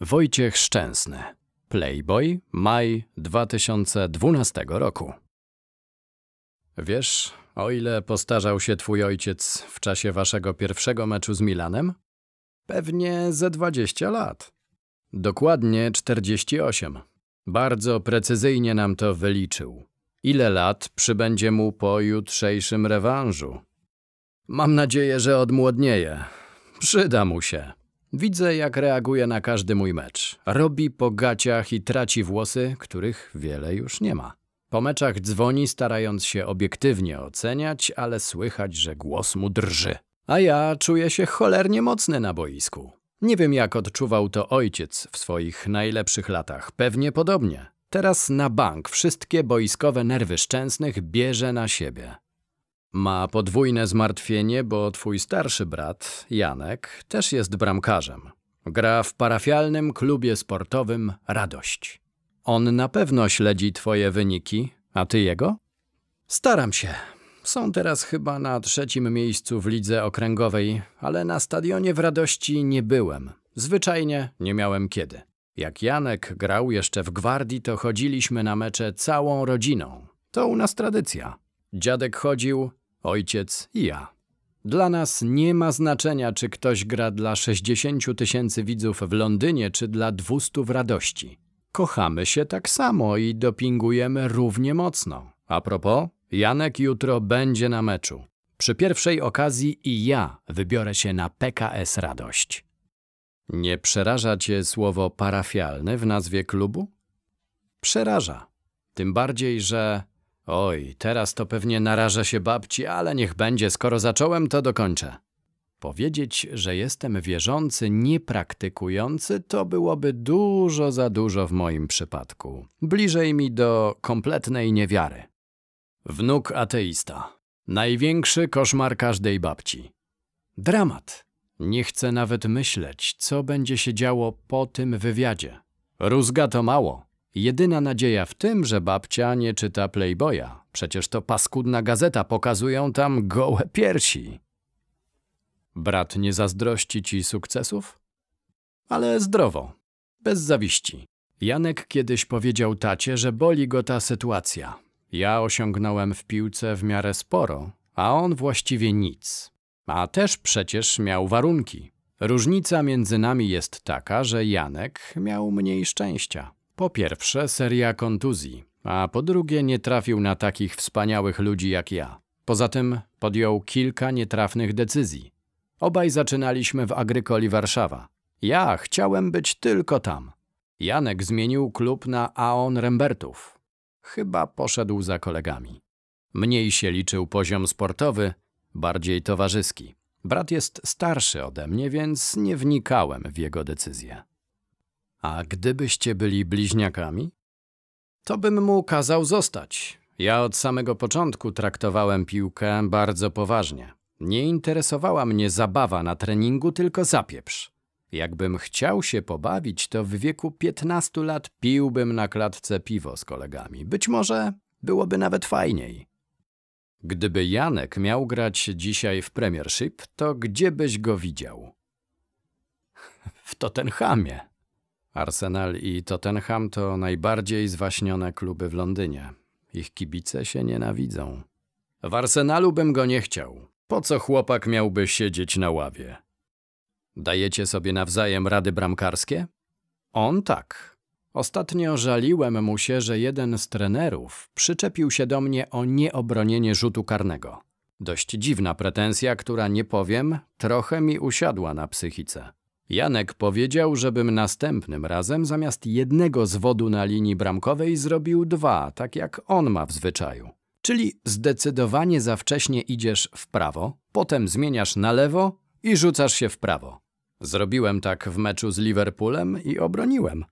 Wojciech Szczęsny. Playboy, maj 2012 roku. Wiesz, o ile postarzał się twój ojciec w czasie waszego pierwszego meczu z Milanem? Pewnie ze 20 lat. Dokładnie 48. Bardzo precyzyjnie nam to wyliczył. Ile lat przybędzie mu po jutrzejszym rewanżu? Mam nadzieję, że odmłodnieje. Przyda mu się. Widzę, jak reaguje na każdy mój mecz. Robi po gaciach i traci włosy, których wiele już nie ma. Po meczach dzwoni, starając się obiektywnie oceniać, ale słychać, że głos mu drży. A ja czuję się cholernie mocny na boisku. Nie wiem, jak odczuwał to ojciec w swoich najlepszych latach. Pewnie podobnie. Teraz na bank wszystkie boiskowe nerwy szczęsnych bierze na siebie. Ma podwójne zmartwienie, bo twój starszy brat, Janek, też jest bramkarzem. Gra w parafialnym klubie sportowym Radość. On na pewno śledzi twoje wyniki, a ty jego? Staram się. Są teraz chyba na trzecim miejscu w lidze okręgowej, ale na stadionie w Radości nie byłem. Zwyczajnie nie miałem kiedy. Jak Janek grał jeszcze w gwardii, to chodziliśmy na mecze całą rodziną. To u nas tradycja. Dziadek chodził, ojciec i ja. Dla nas nie ma znaczenia, czy ktoś gra dla 60 tysięcy widzów w Londynie, czy dla 200 w radości. Kochamy się tak samo i dopingujemy równie mocno. A propos, Janek jutro będzie na meczu. Przy pierwszej okazji i ja wybiorę się na PKS Radość. Nie przeraża cię słowo parafialny w nazwie klubu? Przeraża. Tym bardziej, że Oj, teraz to pewnie narażę się babci, ale niech będzie, skoro zacząłem, to dokończę. Powiedzieć, że jestem wierzący, niepraktykujący, to byłoby dużo za dużo w moim przypadku. Bliżej mi do kompletnej niewiary. Wnuk ateista. Największy koszmar każdej babci. Dramat. Nie chcę nawet myśleć, co będzie się działo po tym wywiadzie. Rózga to mało. Jedyna nadzieja w tym, że babcia nie czyta Playboya. Przecież to paskudna gazeta, pokazują tam gołe piersi. Brat nie zazdrości ci sukcesów? Ale zdrowo, bez zawiści. Janek kiedyś powiedział tacie, że boli go ta sytuacja. Ja osiągnąłem w piłce w miarę sporo, a on właściwie nic. A też przecież miał warunki. Różnica między nami jest taka, że Janek miał mniej szczęścia. Po pierwsze, seria kontuzji, a po drugie, nie trafił na takich wspaniałych ludzi jak ja. Poza tym podjął kilka nietrafnych decyzji. Obaj zaczynaliśmy w Agrykoli Warszawa. Ja chciałem być tylko tam. Janek zmienił klub na Aon Rembertów. Chyba poszedł za kolegami. Mniej się liczył poziom sportowy, bardziej towarzyski. Brat jest starszy ode mnie, więc nie wnikałem w jego decyzje. A gdybyście byli bliźniakami? To bym mu kazał zostać. Ja od samego początku traktowałem piłkę bardzo poważnie. Nie interesowała mnie zabawa na treningu, tylko zapieprz. Jakbym chciał się pobawić, to w wieku 15 lat piłbym na klatce piwo z kolegami. Być może byłoby nawet fajniej. Gdyby Janek miał grać dzisiaj w Premiership, to gdzie byś go widział? W Tottenhamie. Arsenal i Tottenham to najbardziej zwaśnione kluby w Londynie. Ich kibice się nienawidzą. W Arsenalu bym go nie chciał. Po co chłopak miałby siedzieć na ławie? Dajecie sobie nawzajem rady bramkarskie? On tak. Ostatnio żaliłem mu się, że jeden z trenerów przyczepił się do mnie o nieobronienie rzutu karnego. Dość dziwna pretensja, która nie powiem, trochę mi usiadła na psychice. Janek powiedział, żebym następnym razem zamiast jednego zwodu na linii bramkowej zrobił dwa, tak jak on ma w zwyczaju. Czyli zdecydowanie za wcześnie idziesz w prawo, potem zmieniasz na lewo i rzucasz się w prawo. Zrobiłem tak w meczu z Liverpoolem i obroniłem.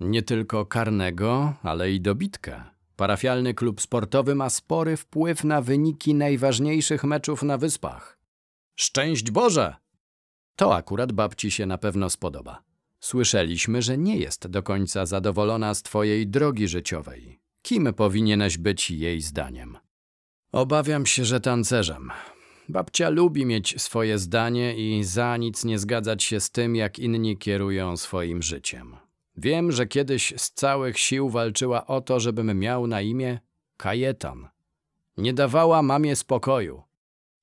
Nie tylko karnego, ale i dobitkę. Parafialny klub sportowy ma spory wpływ na wyniki najważniejszych meczów na wyspach. Szczęść Boże! To akurat babci się na pewno spodoba. Słyszeliśmy, że nie jest do końca zadowolona z twojej drogi życiowej. Kim powinieneś być jej zdaniem? Obawiam się, że tancerzem. babcia lubi mieć swoje zdanie i za nic nie zgadzać się z tym, jak inni kierują swoim życiem. Wiem, że kiedyś z całych sił walczyła o to, żebym miał na imię Kajetan. Nie dawała mamie spokoju.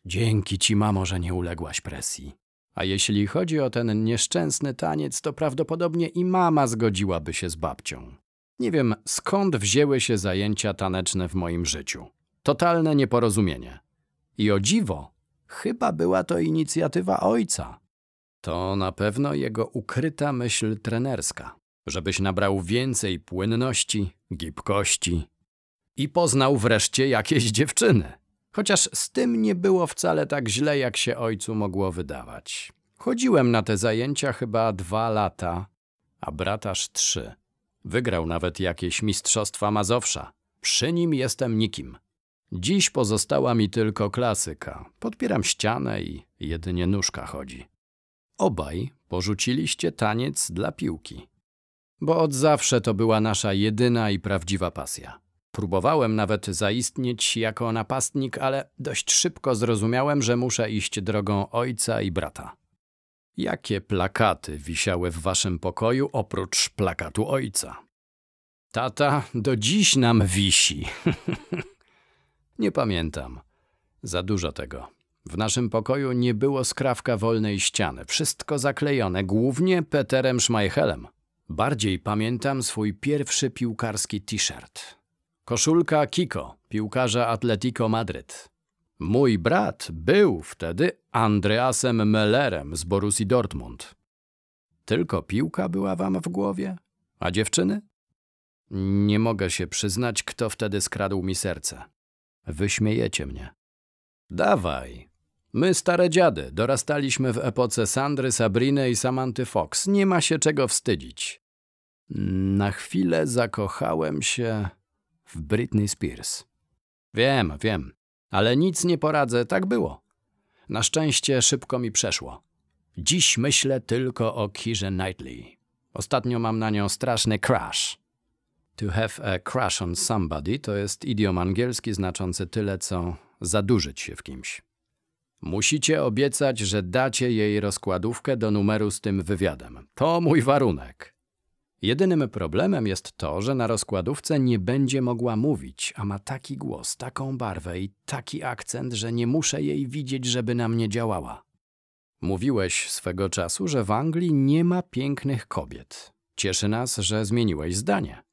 Dzięki ci, mamo, że nie uległaś presji. A jeśli chodzi o ten nieszczęsny taniec, to prawdopodobnie i mama zgodziłaby się z babcią. Nie wiem, skąd wzięły się zajęcia taneczne w moim życiu. Totalne nieporozumienie. I o dziwo, chyba była to inicjatywa ojca. To na pewno jego ukryta myśl trenerska, żebyś nabrał więcej płynności, gibkości i poznał wreszcie jakieś dziewczyny. Chociaż z tym nie było wcale tak źle, jak się ojcu mogło wydawać. Chodziłem na te zajęcia chyba dwa lata, a brat aż trzy. Wygrał nawet jakieś mistrzostwa Mazowsza. Przy nim jestem nikim. Dziś pozostała mi tylko klasyka. Podpieram ścianę i jedynie nóżka chodzi. Obaj porzuciliście taniec dla piłki. Bo od zawsze to była nasza jedyna i prawdziwa pasja. Próbowałem nawet zaistnieć jako napastnik, ale dość szybko zrozumiałem, że muszę iść drogą ojca i brata. Jakie plakaty wisiały w waszym pokoju oprócz plakatu ojca? Tata do dziś nam wisi. nie pamiętam. Za dużo tego. W naszym pokoju nie było skrawka wolnej ściany. Wszystko zaklejone, głównie Peterem Schmeichelem. Bardziej pamiętam swój pierwszy piłkarski t-shirt. Koszulka Kiko, piłkarza Atletico Madryt. Mój brat był wtedy Andreasem Mellerem z Borussii Dortmund. Tylko piłka była wam w głowie? A dziewczyny? Nie mogę się przyznać, kto wtedy skradł mi serce. Wyśmiejecie mnie. Dawaj. My, stare dziady, dorastaliśmy w epoce Sandry, Sabriny i Samanty Fox. Nie ma się czego wstydzić. Na chwilę zakochałem się w Britney Spears. Wiem, wiem, ale nic nie poradzę, tak było. Na szczęście szybko mi przeszło. Dziś myślę tylko o Kirze Knightley. Ostatnio mam na nią straszny crush. To have a crush on somebody to jest idiom angielski znaczący tyle, co zadurzyć się w kimś. Musicie obiecać, że dacie jej rozkładówkę do numeru z tym wywiadem. To mój warunek. Jedynym problemem jest to, że na rozkładówce nie będzie mogła mówić, a ma taki głos, taką barwę i taki akcent, że nie muszę jej widzieć, żeby na mnie działała. Mówiłeś swego czasu, że w Anglii nie ma pięknych kobiet. Cieszy nas, że zmieniłeś zdanie.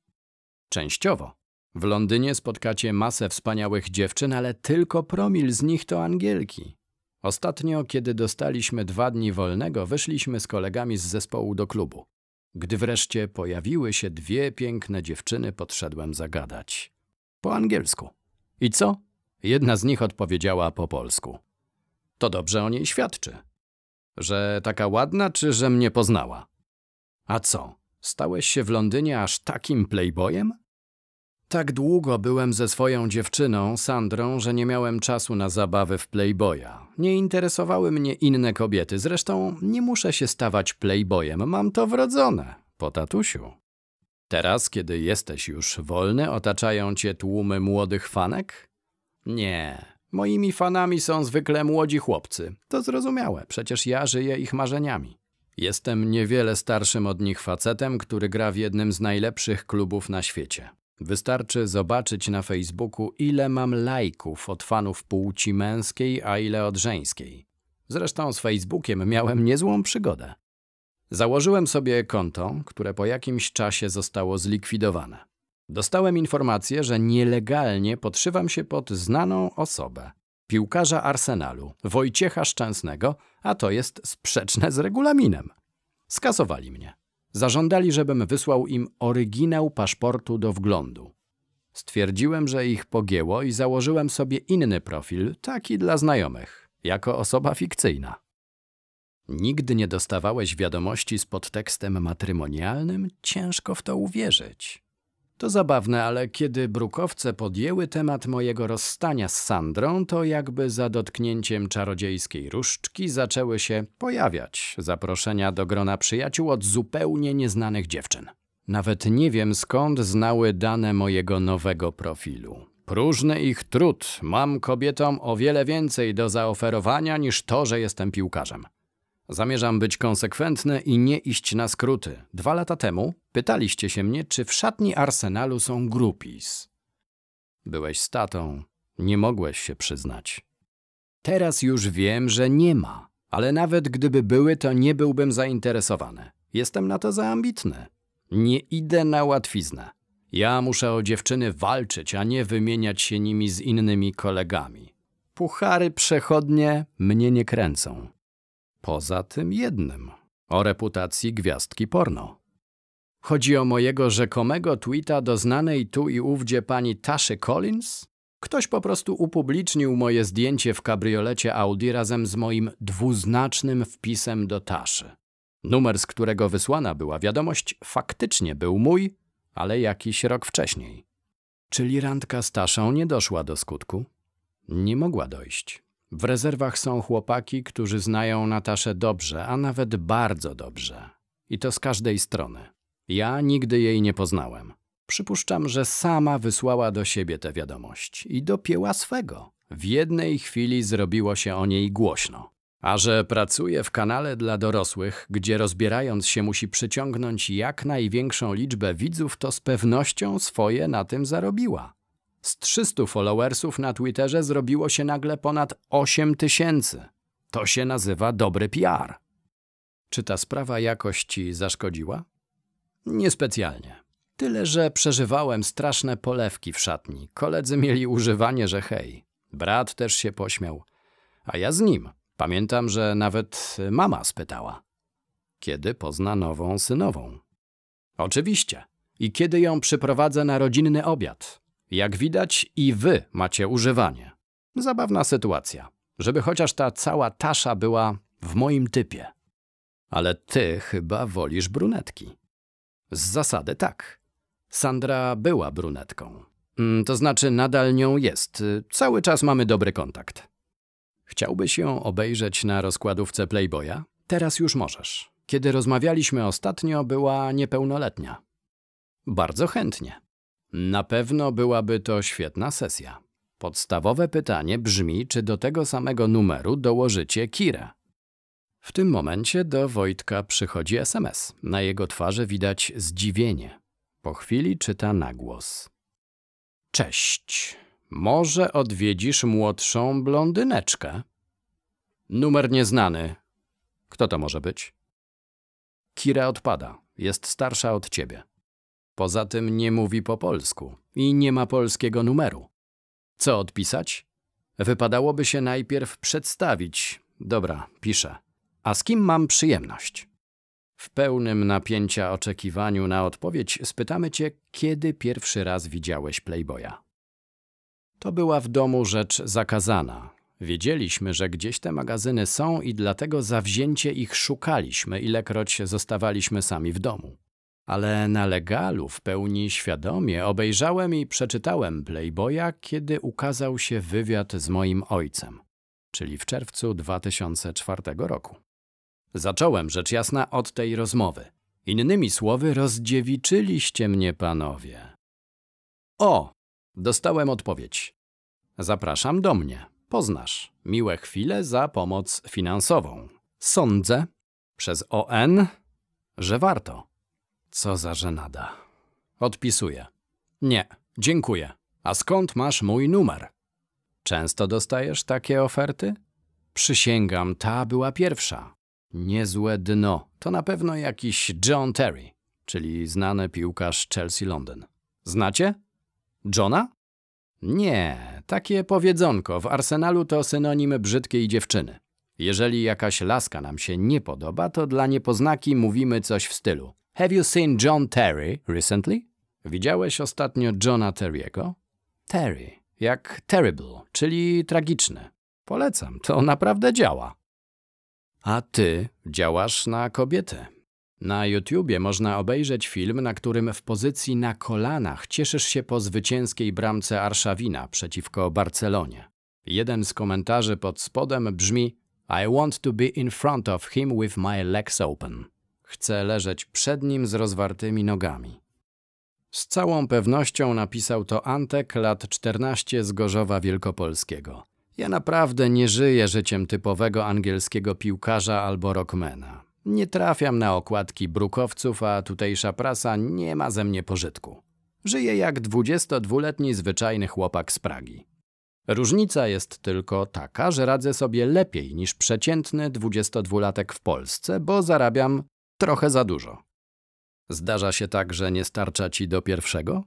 Częściowo. W Londynie spotkacie masę wspaniałych dziewczyn, ale tylko promil z nich to Angielki. Ostatnio, kiedy dostaliśmy dwa dni wolnego, wyszliśmy z kolegami z zespołu do klubu. Gdy wreszcie pojawiły się dwie piękne dziewczyny, podszedłem zagadać. Po angielsku. I co? Jedna z nich odpowiedziała po polsku. To dobrze o niej świadczy. Że taka ładna, czy że mnie poznała? A co? Stałeś się w Londynie aż takim playboyem? Tak długo byłem ze swoją dziewczyną, Sandrą, że nie miałem czasu na zabawy w playboya. Nie interesowały mnie inne kobiety, zresztą nie muszę się stawać playboyem, mam to wrodzone, po tatusiu. Teraz, kiedy jesteś już wolny, otaczają cię tłumy młodych fanek? Nie, moimi fanami są zwykle młodzi chłopcy. To zrozumiałe, przecież ja żyję ich marzeniami. Jestem niewiele starszym od nich facetem, który gra w jednym z najlepszych klubów na świecie. Wystarczy zobaczyć na Facebooku, ile mam lajków od fanów płci męskiej, a ile od żeńskiej. Zresztą z Facebookiem miałem niezłą przygodę. Założyłem sobie konto, które po jakimś czasie zostało zlikwidowane. Dostałem informację, że nielegalnie podszywam się pod znaną osobę. Piłkarza Arsenalu, Wojciecha Szczęsnego, a to jest sprzeczne z regulaminem. Skasowali mnie. Zażądali, żebym wysłał im oryginał paszportu do wglądu. Stwierdziłem, że ich pogięło i założyłem sobie inny profil, taki dla znajomych, jako osoba fikcyjna. Nigdy nie dostawałeś wiadomości z podtekstem matrymonialnym? Ciężko w to uwierzyć. To zabawne, ale kiedy brukowce podjęły temat mojego rozstania z Sandrą, to jakby za dotknięciem czarodziejskiej różdżki zaczęły się pojawiać zaproszenia do grona przyjaciół od zupełnie nieznanych dziewczyn. Nawet nie wiem skąd znały dane mojego nowego profilu. Próżny ich trud. Mam kobietom o wiele więcej do zaoferowania niż to, że jestem piłkarzem. Zamierzam być konsekwentny i nie iść na skróty. Dwa lata temu pytaliście się mnie, czy w szatni Arsenalu są groupies. Byłeś statą, nie mogłeś się przyznać. Teraz już wiem, że nie ma, ale nawet gdyby były, to nie byłbym zainteresowany. Jestem na to za ambitny. Nie idę na łatwiznę. Ja muszę o dziewczyny walczyć, a nie wymieniać się nimi z innymi kolegami. Puchary przechodnie mnie nie kręcą. Poza tym jednym o reputacji gwiazdki porno. Chodzi o mojego rzekomego tweeta do znanej tu i ówdzie pani Taszy Collins? Ktoś po prostu upublicznił moje zdjęcie w kabriolecie Audi razem z moim dwuznacznym wpisem do Taszy. Numer, z którego wysłana była wiadomość, faktycznie był mój, ale jakiś rok wcześniej. Czyli randka z Taszą nie doszła do skutku? Nie mogła dojść. W rezerwach są chłopaki, którzy znają Nataszę dobrze, a nawet bardzo dobrze. I to z każdej strony. Ja nigdy jej nie poznałem. Przypuszczam, że sama wysłała do siebie tę wiadomość i dopięła swego. W jednej chwili zrobiło się o niej głośno. A że pracuje w kanale dla dorosłych, gdzie rozbierając się musi przyciągnąć jak największą liczbę widzów, to z pewnością swoje na tym zarobiła. Z 300 followersów na Twitterze zrobiło się nagle ponad 8 tysięcy. To się nazywa dobry PR. Czy ta sprawa jakoś ci zaszkodziła? Niespecjalnie. Tyle, że przeżywałem straszne polewki w szatni. Koledzy mieli używanie, że hej. Brat też się pośmiał. A ja z nim. Pamiętam, że nawet mama spytała. Kiedy pozna nową synową? Oczywiście. I kiedy ją przyprowadzę na rodzinny obiad? Jak widać, i wy macie używanie. Zabawna sytuacja. Żeby chociaż ta cała tasza była w moim typie. Ale ty chyba wolisz brunetki. Z zasady tak. Sandra była brunetką. Mm, To znaczy, nadal nią jest. Cały czas mamy dobry kontakt. Chciałbyś ją obejrzeć na rozkładówce Playboya? Teraz już możesz. Kiedy rozmawialiśmy ostatnio, była niepełnoletnia. Bardzo chętnie. Na pewno byłaby to świetna sesja. Podstawowe pytanie brzmi, czy do tego samego numeru dołożycie Kirę. W tym momencie do Wojtka przychodzi SMS. Na jego twarzy widać zdziwienie. Po chwili czyta na głos. Cześć. Może odwiedzisz młodszą blondyneczkę? Numer nieznany. Kto to może być? Kira odpada. Jest starsza od ciebie. Poza tym nie mówi po polsku i nie ma polskiego numeru. Co odpisać? Wypadałoby się najpierw przedstawić. Dobra, piszę. A z kim mam przyjemność? W pełnym napięcia oczekiwaniu na odpowiedź spytamy cię, kiedy pierwszy raz widziałeś Playboya. To była w domu rzecz zakazana. Wiedzieliśmy, że gdzieś te magazyny są i dlatego zawzięcie ich szukaliśmy, ilekroć zostawaliśmy sami w domu. Ale na legalu w pełni świadomie obejrzałem i przeczytałem Playboya, kiedy ukazał się wywiad z moim ojcem, czyli w czerwcu 2004 roku. Zacząłem rzecz jasna od tej rozmowy. Innymi słowy, rozdziewiczyliście mnie, panowie. O, dostałem odpowiedź. Zapraszam do mnie. Poznasz. Miłe chwile za pomoc finansową. Sądzę, przez ON, że warto. Co za żenada. Odpisuję. Nie, dziękuję. A skąd masz mój numer? Często dostajesz takie oferty? Przysięgam, ta była pierwsza. Niezłe dno. To na pewno jakiś John Terry, czyli znany piłkarz Chelsea London. Znacie? Johna? Nie, takie powiedzonko w Arsenalu to synonim brzydkiej dziewczyny. Jeżeli jakaś laska nam się nie podoba, to dla niepoznaki mówimy coś w stylu Have you seen John Terry recently? Widziałeś ostatnio Johna Terry'ego? Terry, jak terrible, czyli tragiczny. Polecam, to naprawdę działa. A ty działasz na kobiety. Na YouTubie można obejrzeć film, na którym w pozycji na kolanach cieszysz się po zwycięskiej bramce Arszawina przeciwko Barcelonie. Jeden z komentarzy pod spodem brzmi I want to be in front of him with my legs open. Chcę leżeć przed nim z rozwartymi nogami. Z całą pewnością napisał to Antek, lat 14 z Gorzowa Wielkopolskiego. Ja naprawdę nie żyję życiem typowego angielskiego piłkarza albo rockmana. Nie trafiam na okładki brukowców, a tutejsza prasa nie ma ze mnie pożytku. Żyję jak 22-letni zwyczajny chłopak z Pragi. Różnica jest tylko taka, że radzę sobie lepiej niż przeciętny 22-latek w Polsce, bo zarabiam trochę za dużo. Zdarza się tak, że nie starcza ci do pierwszego?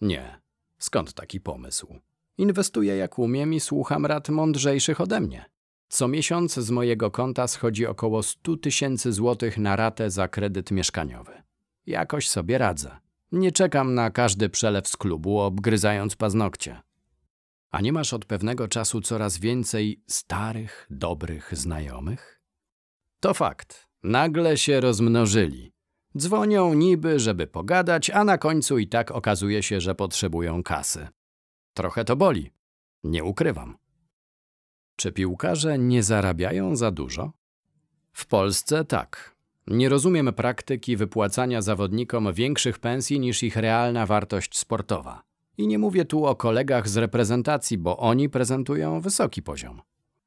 Nie. Skąd taki pomysł? Inwestuję jak umiem i słucham rad mądrzejszych ode mnie. Co miesiąc z mojego konta schodzi około 100 tysięcy złotych na ratę za kredyt mieszkaniowy. Jakoś sobie radzę. Nie czekam na każdy przelew z klubu, obgryzając paznokcie. A nie masz od pewnego czasu coraz więcej starych, dobrych znajomych? To fakt. Nagle się rozmnożyli. Dzwonią niby, żeby pogadać, a na końcu i tak okazuje się, że potrzebują kasy. Trochę to boli. Nie ukrywam. Czy piłkarze nie zarabiają za dużo? W Polsce tak. Nie rozumiem praktyki wypłacania zawodnikom większych pensji niż ich realna wartość sportowa. I nie mówię tu o kolegach z reprezentacji, bo oni prezentują wysoki poziom.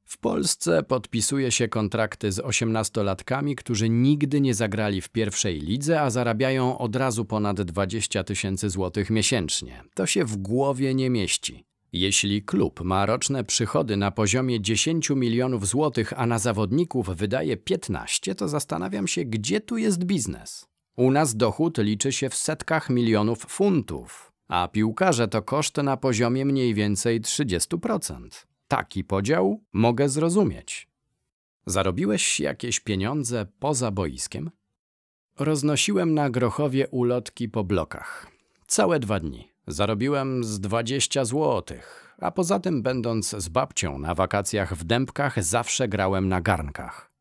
W Polsce podpisuje się kontrakty z osiemnastolatkami, którzy nigdy nie zagrali w pierwszej lidze, a zarabiają od razu ponad 20 tysięcy złotych miesięcznie. To się w głowie nie mieści. Jeśli klub ma roczne przychody na poziomie 10 milionów złotych, a na zawodników wydaje 15, to zastanawiam się, gdzie tu jest biznes. U nas dochód liczy się w setkach milionów funtów, a piłkarze to koszt na poziomie mniej więcej 30%. Taki podział mogę zrozumieć. Zarobiłeś jakieś pieniądze poza boiskiem? Roznosiłem na Grochowie ulotki po blokach. Całe dwa dni. Zarobiłem z 20 złotych, a poza tym będąc z babcią na wakacjach w Dębkach zawsze grałem na garnkach.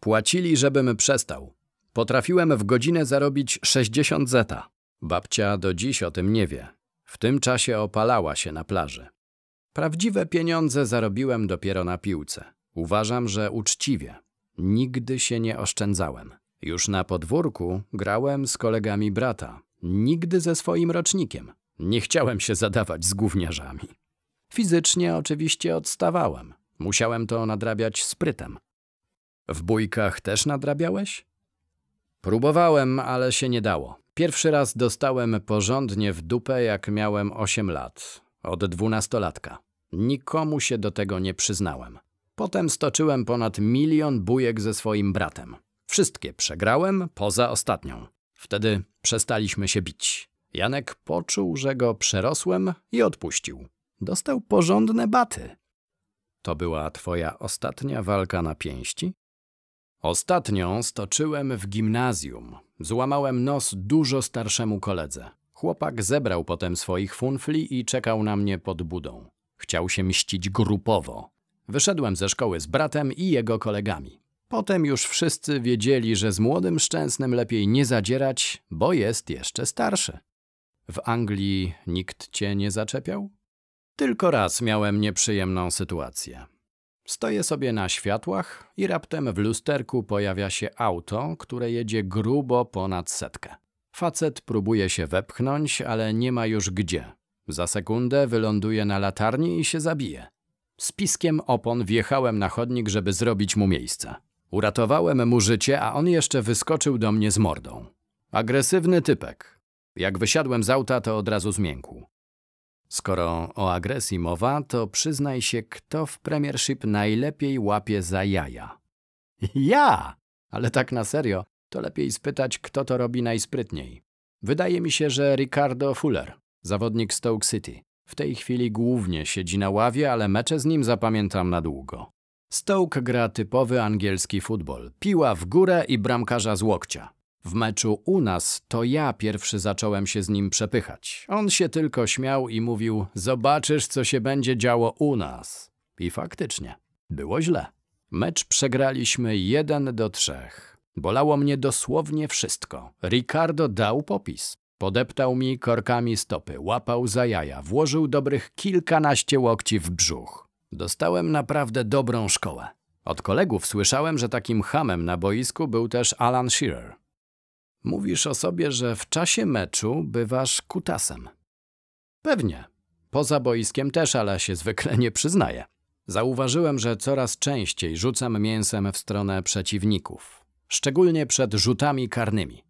Płacili, żebym przestał. Potrafiłem w godzinę zarobić 60 zeta. Babcia do dziś o tym nie wie. W tym czasie opalała się na plaży. Prawdziwe pieniądze zarobiłem dopiero na piłce. Uważam, że uczciwie. Nigdy się nie oszczędzałem. Już na podwórku grałem z kolegami brata. Nigdy ze swoim rocznikiem. Nie chciałem się zadawać z gówniarzami. Fizycznie oczywiście odstawałem. Musiałem to nadrabiać sprytem. W bójkach też nadrabiałeś? Próbowałem, ale się nie dało. Pierwszy raz dostałem porządnie w dupę, jak miałem 8 lat. Od dwunastolatka. Nikomu się do tego nie przyznałem. Potem stoczyłem ponad milion bujek ze swoim bratem. Wszystkie przegrałem, poza ostatnią. Wtedy przestaliśmy się bić. Janek poczuł, że go przerosłem i odpuścił. Dostał porządne baty. To była twoja ostatnia walka na pięści? Ostatnią stoczyłem w gimnazjum. Złamałem nos dużo starszemu koledze. Chłopak zebrał potem swoich funfli i czekał na mnie pod budą. Chciał się mścić grupowo. Wyszedłem ze szkoły z bratem i jego kolegami. Potem już wszyscy wiedzieli, że z młodym szczęsnym lepiej nie zadzierać, bo jest jeszcze starszy. W Anglii nikt cię nie zaczepiał? Tylko raz miałem nieprzyjemną sytuację. Stoję sobie na światłach i raptem w lusterku pojawia się auto, które jedzie grubo ponad setkę. Facet próbuje się wepchnąć, ale nie ma już gdzie. Za sekundę wyląduje na latarni i się zabije. Z piskiem opon wjechałem na chodnik, żeby zrobić mu miejsce. Uratowałem mu życie, a on jeszcze wyskoczył do mnie z mordą. Agresywny typek. Jak wysiadłem z auta, to od razu zmiękł. Skoro o agresji mowa, to przyznaj się, kto w Premiership najlepiej łapie za jaja. Ja! Ale tak na serio, to lepiej spytać, kto to robi najsprytniej. Wydaje mi się, że Ricardo Fuller, zawodnik Stoke City. W tej chwili głównie siedzi na ławie, ale mecze z nim zapamiętam na długo. Stoke gra typowy angielski futbol. Piła w górę i bramkarza z łokcia. W meczu u nas to ja pierwszy zacząłem się z nim przepychać. On się tylko śmiał i mówił: Zobaczysz, co się będzie działo u nas. I faktycznie, było źle. Mecz przegraliśmy 1 do 3. Bolało mnie dosłownie wszystko. Ricardo dał popis. Podeptał mi korkami stopy, łapał za jaja, włożył dobrych kilkanaście łokci w brzuch. Dostałem naprawdę dobrą szkołę. Od kolegów słyszałem, że takim hamem na boisku był też Alan Shearer. Mówisz o sobie, że w czasie meczu bywasz kutasem. Pewnie. Poza boiskiem też, ale się zwykle nie przyznaję. Zauważyłem, że coraz częściej rzucam mięsem w stronę przeciwników, szczególnie przed rzutami karnymi.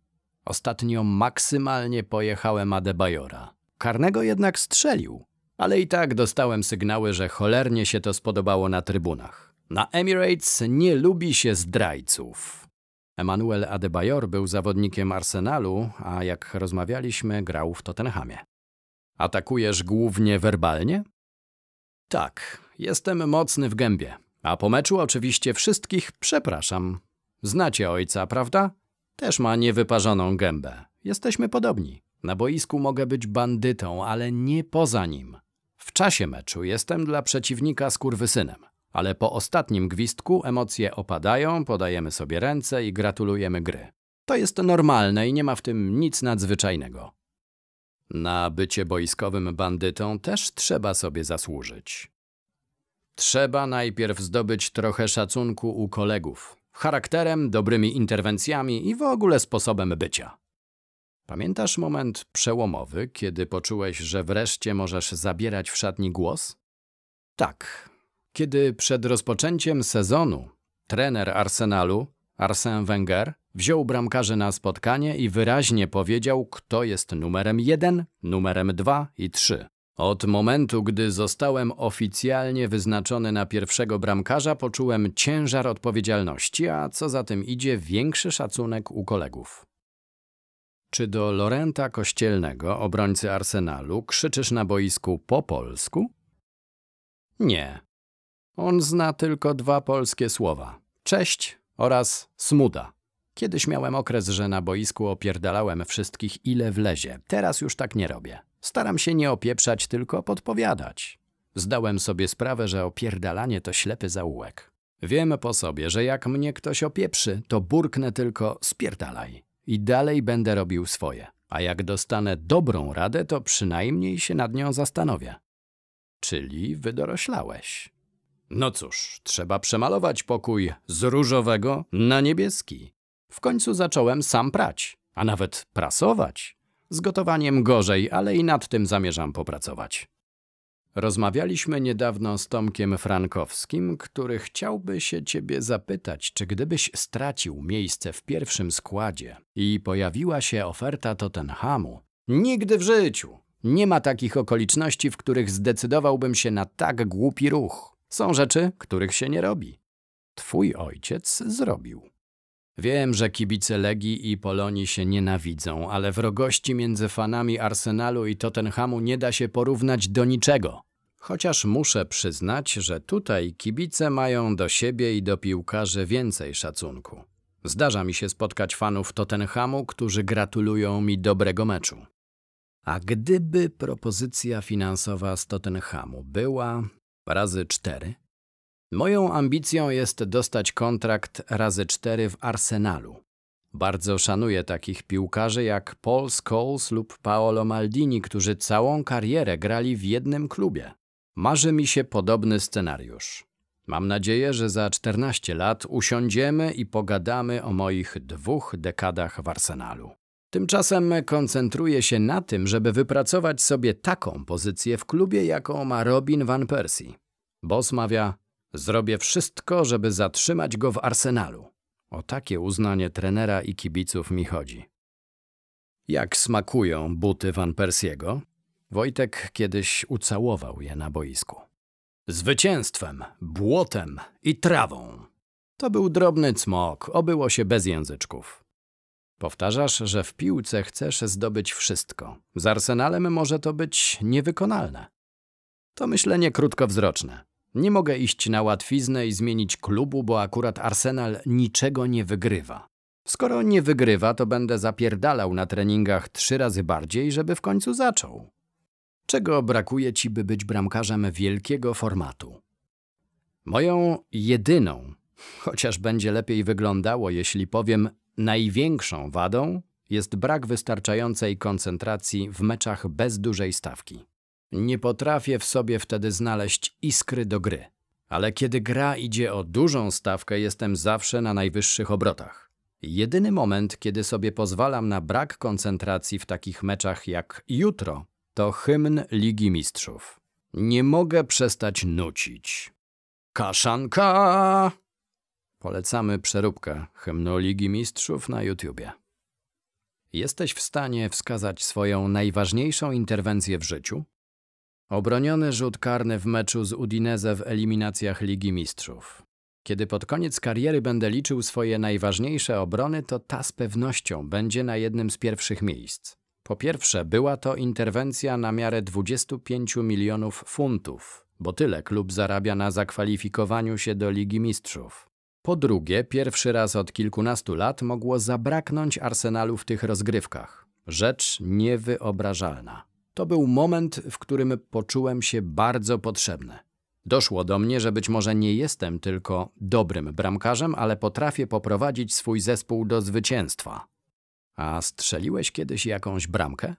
Ostatnio maksymalnie pojechałem Adebayora. Karnego jednak strzelił, ale i tak dostałem sygnały, że cholernie się to spodobało na trybunach. Na Emirates nie lubi się zdrajców. Emmanuel Adebayor był zawodnikiem Arsenalu, a jak rozmawialiśmy, grał w Tottenhamie. Atakujesz głównie werbalnie? Tak, jestem mocny w gębie. A po meczu oczywiście wszystkich przepraszam. Znacie ojca, prawda? Też ma niewyparzoną gębę. Jesteśmy podobni. Na boisku mogę być bandytą, ale nie poza nim. W czasie meczu jestem dla przeciwnika skurwysynem. Ale po ostatnim gwizdku emocje opadają, podajemy sobie ręce i gratulujemy gry. To jest normalne i nie ma w tym nic nadzwyczajnego. Na bycie boiskowym bandytą też trzeba sobie zasłużyć. Trzeba najpierw zdobyć trochę szacunku u kolegów, charakterem, dobrymi interwencjami i w ogóle sposobem bycia. Pamiętasz moment przełomowy, kiedy poczułeś, że wreszcie możesz zabierać w szatni głos? Tak, kiedy przed rozpoczęciem sezonu trener Arsenalu, Arsène Wenger, wziął bramkarzy na spotkanie i wyraźnie powiedział, kto jest numerem 1, numerem 2 i 3. Od momentu, gdy zostałem oficjalnie wyznaczony na pierwszego bramkarza, poczułem ciężar odpowiedzialności, a co za tym idzie, większy szacunek u kolegów. Czy do Lorenta Kościelnego, obrońcy Arsenalu, krzyczysz na boisku po polsku? Nie. On zna tylko dwa polskie słowa: cześć oraz smuda. Kiedyś miałem okres, że na boisku opierdalałem wszystkich ile wlezie. Teraz już tak nie robię. Staram się nie opieprzać, tylko podpowiadać. Zdałem sobie sprawę, że opierdalanie to ślepy zaułek. Wiem po sobie, że jak mnie ktoś opieprzy, to burknę tylko spierdalaj. I dalej będę robił swoje. A jak dostanę dobrą radę, to przynajmniej się nad nią zastanowię. Czyli wydoroślałeś. No cóż, trzeba przemalować pokój z różowego na niebieski. W końcu zacząłem sam prać, a nawet prasować. Z gotowaniem gorzej, ale i nad tym zamierzam popracować. Rozmawialiśmy niedawno z Tomkiem Frankowskim, który chciałby się ciebie zapytać, czy gdybyś stracił miejsce w pierwszym składzie i pojawiła się oferta Tottenhamu, nigdy w życiu nie ma takich okoliczności, w których zdecydowałbym się na tak głupi ruch. Są rzeczy, których się nie robi. Twój ojciec zrobił. Wiem, że kibice Legii i Polonii się nienawidzą, ale wrogości między fanami Arsenalu i Tottenhamu nie da się porównać do niczego. Chociaż muszę przyznać, że tutaj kibice mają do siebie i do piłkarzy więcej szacunku. Zdarza mi się spotkać fanów Tottenhamu, którzy gratulują mi dobrego meczu. A gdyby propozycja finansowa z Tottenhamu była razy cztery? Moją ambicją jest dostać kontrakt razy cztery w Arsenalu. Bardzo szanuję takich piłkarzy jak Paul Scholes lub Paolo Maldini, którzy całą karierę grali w jednym klubie. Marzy mi się podobny scenariusz. Mam nadzieję, że za 14 lat usiądziemy i pogadamy o moich dwóch dekadach w Arsenalu. Tymczasem koncentruję się na tym, żeby wypracować sobie taką pozycję w klubie, jaką ma Robin Van Persie. Boss mawia, zrobię wszystko, żeby zatrzymać go w Arsenalu. O takie uznanie trenera i kibiców mi chodzi. Jak smakują buty Van Persiego? Wojtek kiedyś ucałował je na boisku. Zwycięstwem, błotem i trawą. To był drobny cmok, obyło się bez języczków. Powtarzasz, że w piłce chcesz zdobyć wszystko. Z Arsenalem może to być niewykonalne. To myślenie krótkowzroczne. Nie mogę iść na łatwiznę i zmienić klubu, bo akurat Arsenal niczego nie wygrywa. Skoro nie wygrywa, to będę zapierdalał na treningach trzy razy bardziej, żeby w końcu zaczął. Czego brakuje ci, by być bramkarzem wielkiego formatu? Moją jedyną, chociaż będzie lepiej wyglądało, jeśli powiem największą wadą, jest brak wystarczającej koncentracji w meczach bez dużej stawki. Nie potrafię w sobie wtedy znaleźć iskry do gry. Ale kiedy gra idzie o dużą stawkę, jestem zawsze na najwyższych obrotach. Jedyny moment, kiedy sobie pozwalam na brak koncentracji w takich meczach jak jutro, to hymn Ligi Mistrzów. Nie mogę przestać nucić. Kaszanka! Polecamy przeróbkę hymnu Ligi Mistrzów na YouTubie. Jesteś w stanie wskazać swoją najważniejszą interwencję w życiu? Obroniony rzut karny w meczu z Udinese w eliminacjach Ligi Mistrzów. Kiedy pod koniec kariery będę liczył swoje najważniejsze obrony, to ta z pewnością będzie na jednym z pierwszych miejsc. Po pierwsze, była to interwencja na miarę 25 milionów funtów, bo tyle klub zarabia na zakwalifikowaniu się do Ligi Mistrzów. Po drugie, pierwszy raz od kilkunastu lat mogło zabraknąć Arsenalu w tych rozgrywkach. Rzecz niewyobrażalna. To był moment, w którym poczułem się bardzo potrzebny. Doszło do mnie, że być może nie jestem tylko dobrym bramkarzem, ale potrafię poprowadzić swój zespół do zwycięstwa. A strzeliłeś kiedyś jakąś bramkę?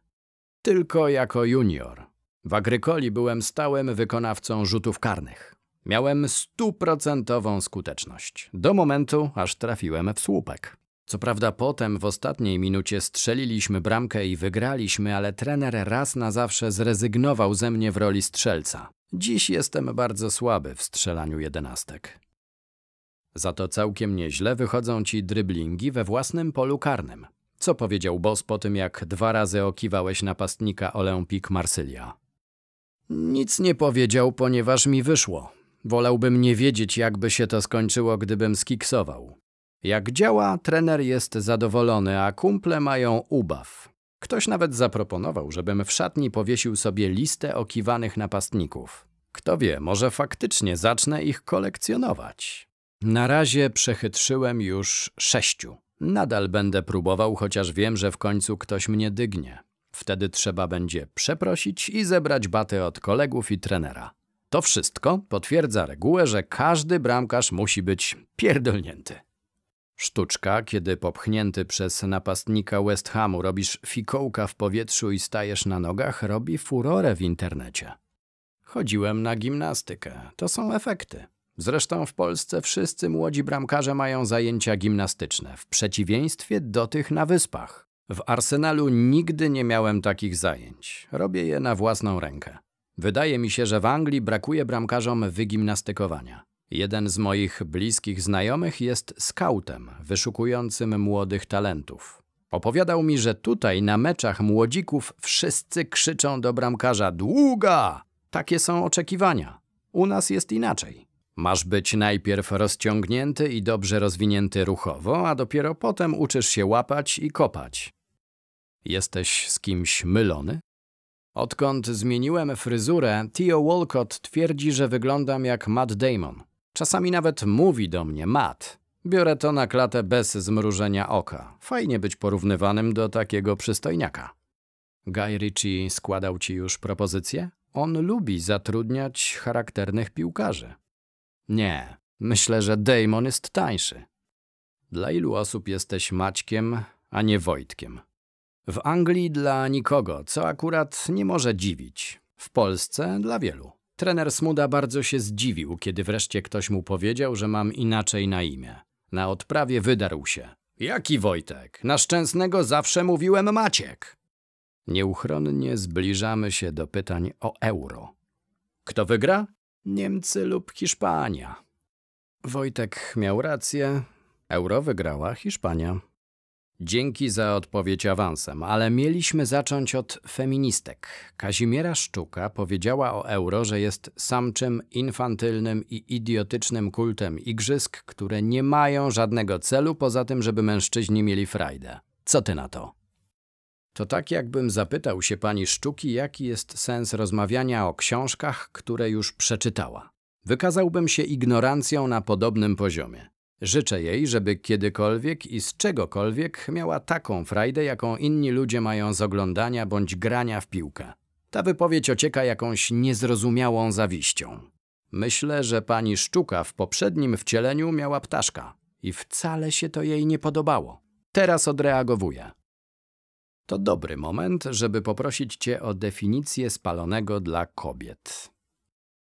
Tylko jako junior. W Agrykoli byłem stałym wykonawcą rzutów karnych. Miałem stuprocentową skuteczność. Do momentu, aż trafiłem w słupek. Co prawda potem w ostatniej minucie strzeliliśmy bramkę i wygraliśmy, ale trener raz na zawsze zrezygnował ze mnie w roli strzelca. Dziś jestem bardzo słaby w strzelaniu jedenastek. Za to całkiem nieźle wychodzą ci dryblingi we własnym polu karnym. Co powiedział boss po tym, jak dwa razy okiwałeś napastnika Olympique Marsylia? Nic nie powiedział, ponieważ mi wyszło. Wolałbym nie wiedzieć, jakby się to skończyło, gdybym skiksował. Jak działa, trener jest zadowolony, a kumple mają ubaw. Ktoś nawet zaproponował, żebym w szatni powiesił sobie listę okiwanych napastników. Kto wie, może faktycznie zacznę ich kolekcjonować. Na razie przechytrzyłem już sześciu. Nadal będę próbował, chociaż wiem, że w końcu ktoś mnie dygnie. Wtedy trzeba będzie przeprosić i zebrać baty od kolegów i trenera. To wszystko potwierdza regułę, że każdy bramkarz musi być pierdolnięty. Sztuczka, kiedy popchnięty przez napastnika West Hamu robisz fikołka w powietrzu i stajesz na nogach, robi furorę w internecie. Chodziłem na gimnastykę. To są efekty. Zresztą w Polsce wszyscy młodzi bramkarze mają zajęcia gimnastyczne, w przeciwieństwie do tych na wyspach. W Arsenalu nigdy nie miałem takich zajęć. Robię je na własną rękę. Wydaje mi się, że w Anglii brakuje bramkarzom wygimnastykowania. Jeden z moich bliskich znajomych jest skautem wyszukującym młodych talentów. Opowiadał mi, że tutaj na meczach młodzików wszyscy krzyczą do bramkarza długa! Takie są oczekiwania. U nas jest inaczej. Masz być najpierw rozciągnięty i dobrze rozwinięty ruchowo, a dopiero potem uczysz się łapać i kopać. Jesteś z kimś mylony? Odkąd zmieniłem fryzurę, Theo Walcott twierdzi, że wyglądam jak Matt Damon. Czasami nawet mówi do mnie Matt. Biorę to na klatę bez zmrużenia oka. Fajnie być porównywanym do takiego przystojniaka. Guy Ritchie składał ci już propozycję? On lubi zatrudniać charakternych piłkarzy. Nie, myślę, że Damon jest tańszy. Dla ilu osób jesteś Maćkiem, a nie Wojtkiem? W Anglii dla nikogo, co akurat nie może dziwić. W Polsce dla wielu. Trener Smuda bardzo się zdziwił, kiedy wreszcie ktoś mu powiedział, że mam inaczej na imię. Na odprawie wydarł się. Jaki Wojtek? Na Szczęsnego zawsze mówiłem Maciek. Nieuchronnie zbliżamy się do pytań o euro. Kto wygra? Niemcy lub Hiszpania. Wojtek miał rację. Euro wygrała Hiszpania. Dzięki za odpowiedź awansem, ale mieliśmy zacząć od feministek. Kazimiera Szczuka powiedziała o euro, że jest samczym, infantylnym i idiotycznym kultem igrzysk, które nie mają żadnego celu poza tym, żeby mężczyźni mieli frajdę. Co ty na to? To tak jakbym zapytał się pani Szczuki, jaki jest sens rozmawiania o książkach, które już przeczytała. Wykazałbym się ignorancją na podobnym poziomie. Życzę jej, żeby kiedykolwiek i z czegokolwiek miała taką frajdę, jaką inni ludzie mają z oglądania bądź grania w piłkę. Ta wypowiedź ocieka jakąś niezrozumiałą zawiścią. Myślę, że pani Szczuka w poprzednim wcieleniu miała ptaszka i wcale się to jej nie podobało. Teraz odreagowuje. To dobry moment, żeby poprosić cię o definicję spalonego dla kobiet.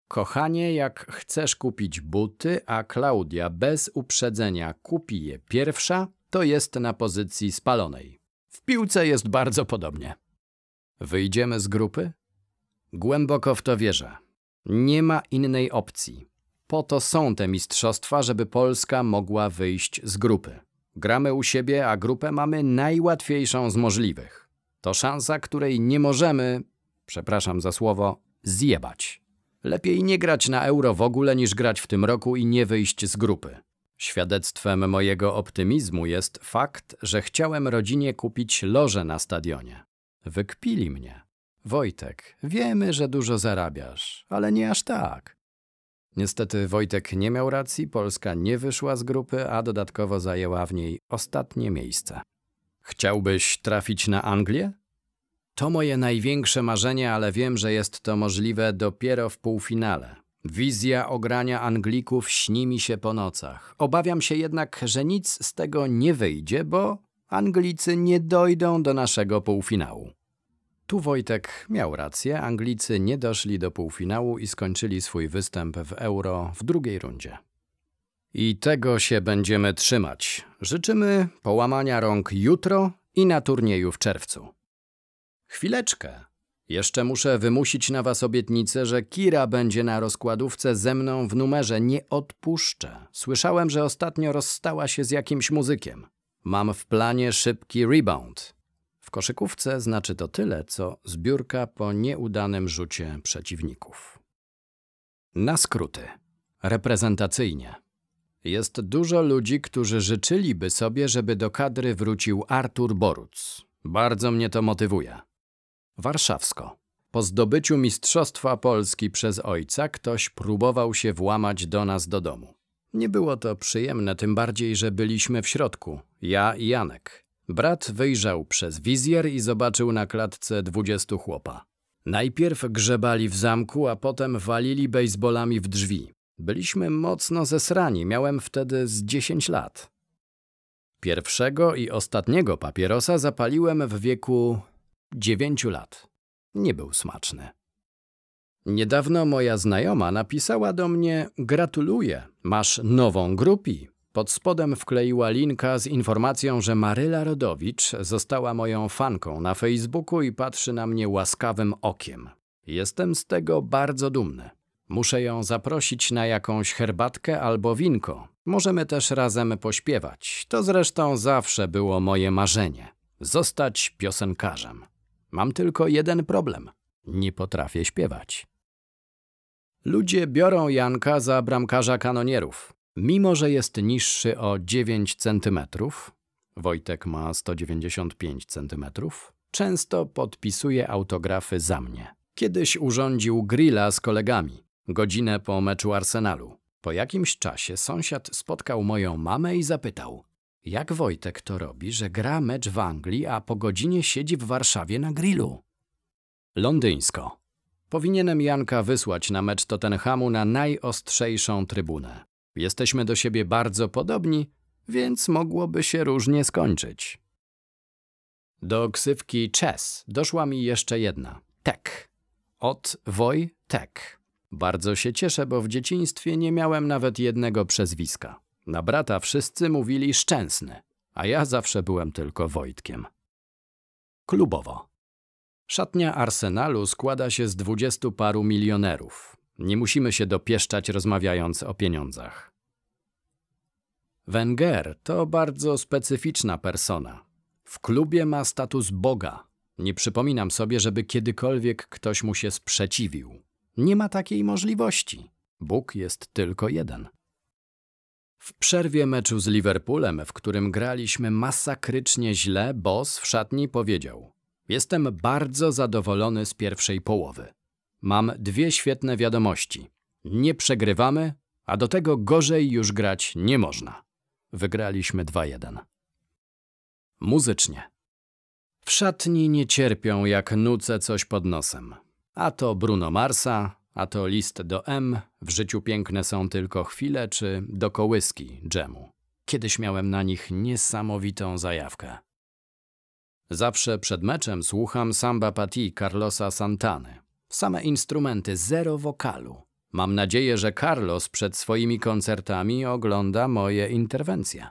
Kochanie, jak chcesz kupić buty, a Klaudia bez uprzedzenia kupi je pierwsza, to jest na pozycji spalonej. W piłce jest bardzo podobnie. Wyjdziemy z grupy? Głęboko w to wierzę. Nie ma innej opcji. Po to są te mistrzostwa, żeby Polska mogła wyjść z grupy. Gramy u siebie, a grupę mamy najłatwiejszą z możliwych. To szansa, której nie możemy, przepraszam za słowo, zjebać. Lepiej nie grać na euro w ogóle niż grać w tym roku i nie wyjść z grupy. Świadectwem mojego optymizmu jest fakt, że chciałem rodzinie kupić loże na stadionie. Wykpili mnie. Wojtek, wiemy, że dużo zarabiasz, ale nie aż tak. Niestety Wojtek nie miał racji, Polska nie wyszła z grupy, a dodatkowo zajęła w niej ostatnie miejsce. Chciałbyś trafić na Anglię? To moje największe marzenie, ale wiem, że jest to możliwe dopiero w półfinale. Wizja ogrania Anglików śni mi się po nocach. Obawiam się jednak, że nic z tego nie wyjdzie, bo Anglicy nie dojdą do naszego półfinału. Tu Wojtek miał rację, Anglicy nie doszli do półfinału i skończyli swój występ w Euro w drugiej rundzie. I tego się będziemy trzymać. Życzymy połamania rąk jutro i na turnieju w czerwcu. Chwileczkę. Jeszcze muszę wymusić na was obietnicę, że Kira będzie na rozkładówce ze mną w numerze. Nie odpuszczę. Słyszałem, że ostatnio rozstała się z jakimś muzykiem. Mam w planie szybki rebound. W koszykówce znaczy to tyle, co zbiórka po nieudanym rzucie przeciwników. Na skróty. Reprezentacyjnie. Jest dużo ludzi, którzy życzyliby sobie, żeby do kadry wrócił Artur Boruc. Bardzo mnie to motywuje. Warszawsko. Po zdobyciu Mistrzostwa Polski przez ojca ktoś próbował się włamać do nas do domu. Nie było to przyjemne, tym bardziej, że byliśmy w środku, ja i Janek. Brat wyjrzał przez wizjer i zobaczył na klatce dwudziestu chłopa. Najpierw grzebali w zamku, a potem walili bejsbolami w drzwi. Byliśmy mocno zesrani, miałem wtedy z dziesięć lat. Pierwszego i ostatniego papierosa zapaliłem w wieku dziewięciu lat. Nie był smaczny. Niedawno moja znajoma napisała do mnie: Gratuluję, masz nową grupi. Pod spodem wkleiła linka z informacją, że Maryla Rodowicz została moją fanką na Facebooku i patrzy na mnie łaskawym okiem. Jestem z tego bardzo dumny. Muszę ją zaprosić na jakąś herbatkę albo winko. Możemy też razem pośpiewać. To zresztą zawsze było moje marzenie zostać piosenkarzem. Mam tylko jeden problem nie potrafię śpiewać. Ludzie biorą Janka za bramkarza kanonierów. Mimo, że jest niższy o 9 cm, Wojtek ma 195 cm, często podpisuje autografy za mnie. Kiedyś urządził grilla z kolegami, godzinę po meczu Arsenalu. Po jakimś czasie sąsiad spotkał moją mamę i zapytał: Jak Wojtek to robi, że gra mecz w Anglii, a po godzinie siedzi w Warszawie na grillu? Londyńsko. Powinienem Janka wysłać na mecz Tottenhamu na najostrzejszą trybunę. Jesteśmy do siebie bardzo podobni, więc mogłoby się różnie skończyć. Do ksywki Chess doszła mi jeszcze jedna. Tek. Od Woj Tek. Bardzo się cieszę, bo w dzieciństwie nie miałem nawet jednego przezwiska. Na brata wszyscy mówili Szczęsny, a ja zawsze byłem tylko Wojtkiem. Klubowo. Szatnia Arsenalu składa się z dwudziestu paru milionerów. Nie musimy się dopieszczać rozmawiając o pieniądzach. Wenger to bardzo specyficzna persona. W klubie ma status Boga. Nie przypominam sobie, żeby kiedykolwiek ktoś mu się sprzeciwił. Nie ma takiej możliwości. Bóg jest tylko jeden. W przerwie meczu z Liverpoolem, w którym graliśmy masakrycznie źle, boss w szatni powiedział: Jestem bardzo zadowolony z pierwszej połowy. Mam dwie świetne wiadomości. Nie przegrywamy, a do tego gorzej już grać nie można. Wygraliśmy 2-1. Muzycznie. W szatni nie cierpią, jak nucę coś pod nosem. A to Bruno Marsa, a to list do M, w życiu piękne są tylko chwile, czy do kołyski dżemu. Kiedyś miałem na nich niesamowitą zajawkę. Zawsze przed meczem słucham Samba Pati Carlosa Santany. Same instrumenty, zero wokalu. Mam nadzieję, że Carlos przed swoimi koncertami ogląda moje interwencje.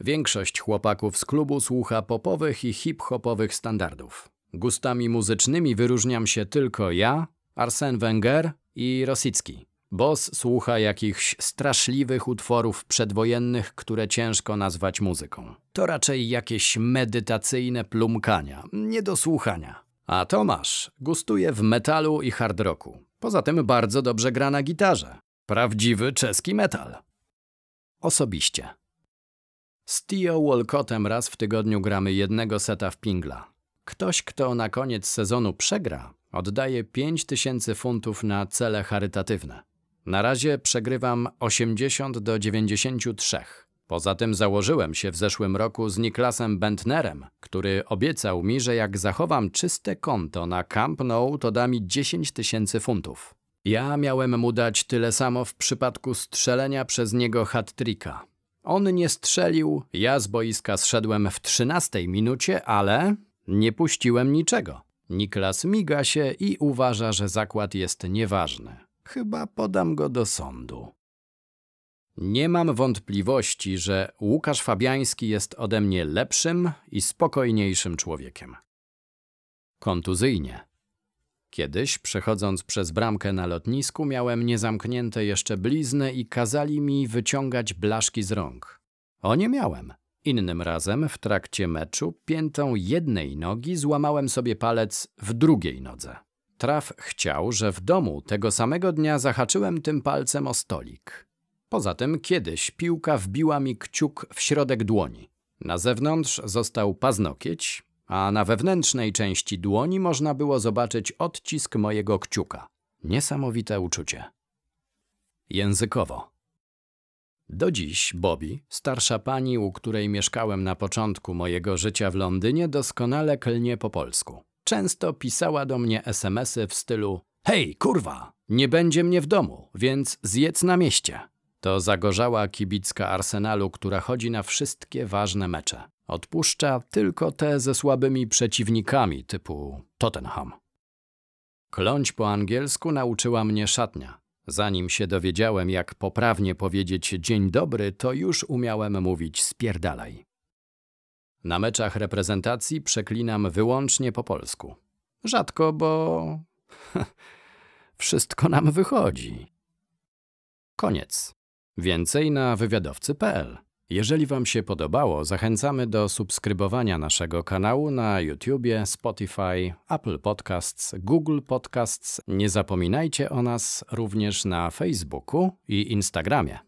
Większość chłopaków z klubu słucha popowych i hip-hopowych standardów. Gustami muzycznymi wyróżniam się tylko ja, Arsène Wenger i Rosicki. Boss słucha jakichś straszliwych utworów przedwojennych, które ciężko nazwać muzyką. To raczej jakieś medytacyjne plumkania, nie do słuchania. A Tomasz gustuje w metalu i hard rocku. Poza tym bardzo dobrze gra na gitarze. Prawdziwy czeski metal. Osobiście. Z Tio Walcottem raz w tygodniu gramy jednego seta w pingla. Ktoś, kto na koniec sezonu przegra, oddaje 5000 funtów na cele charytatywne. Na razie przegrywam 80 do 93. Poza tym założyłem się w zeszłym roku z Niklasem Bentnerem, który obiecał mi, że jak zachowam czyste konto na Camp Nou, to da mi 10 tysięcy funtów. Ja miałem mu dać tyle samo w przypadku strzelenia przez niego hat-tricka. On nie strzelił, ja z boiska zszedłem w 13 minucie, ale nie puściłem niczego. Niklas miga się i uważa, że zakład jest nieważny. Chyba podam go do sądu. Nie mam wątpliwości, że Łukasz Fabiański jest ode mnie lepszym i spokojniejszym człowiekiem. Kontuzyjnie. Kiedyś, przechodząc przez bramkę na lotnisku, miałem niezamknięte jeszcze blizny i kazali mi wyciągać blaszki z rąk. O nie miałem. Innym razem, w trakcie meczu, piętą jednej nogi złamałem sobie palec w drugiej nodze. Traf chciał, że w domu tego samego dnia zahaczyłem tym palcem o stolik. Poza tym kiedyś piłka wbiła mi kciuk w środek dłoni. Na zewnątrz został paznokieć, a na wewnętrznej części dłoni można było zobaczyć odcisk mojego kciuka. Niesamowite uczucie. Językowo. Do dziś Bobby, starsza pani, u której mieszkałem na początku mojego życia w Londynie, doskonale klnie po polsku. Często pisała do mnie SMSy w stylu Hej, kurwa, nie będzie mnie w domu, więc zjedz na mieście. To zagorzała kibicka Arsenalu, która chodzi na wszystkie ważne mecze. Odpuszcza tylko te ze słabymi przeciwnikami typu Tottenham. Kląć po angielsku nauczyła mnie szatnia. Zanim się dowiedziałem, jak poprawnie powiedzieć dzień dobry, to już umiałem mówić spierdalaj. Na meczach reprezentacji przeklinam wyłącznie po polsku. Rzadko, bo wszystko nam wychodzi. Koniec. Więcej na wywiadowcy.pl. Jeżeli Wam się podobało, zachęcamy do subskrybowania naszego kanału na YouTubie, Spotify, Apple Podcasts, Google Podcasts. Nie zapominajcie o nas również na Facebooku i Instagramie.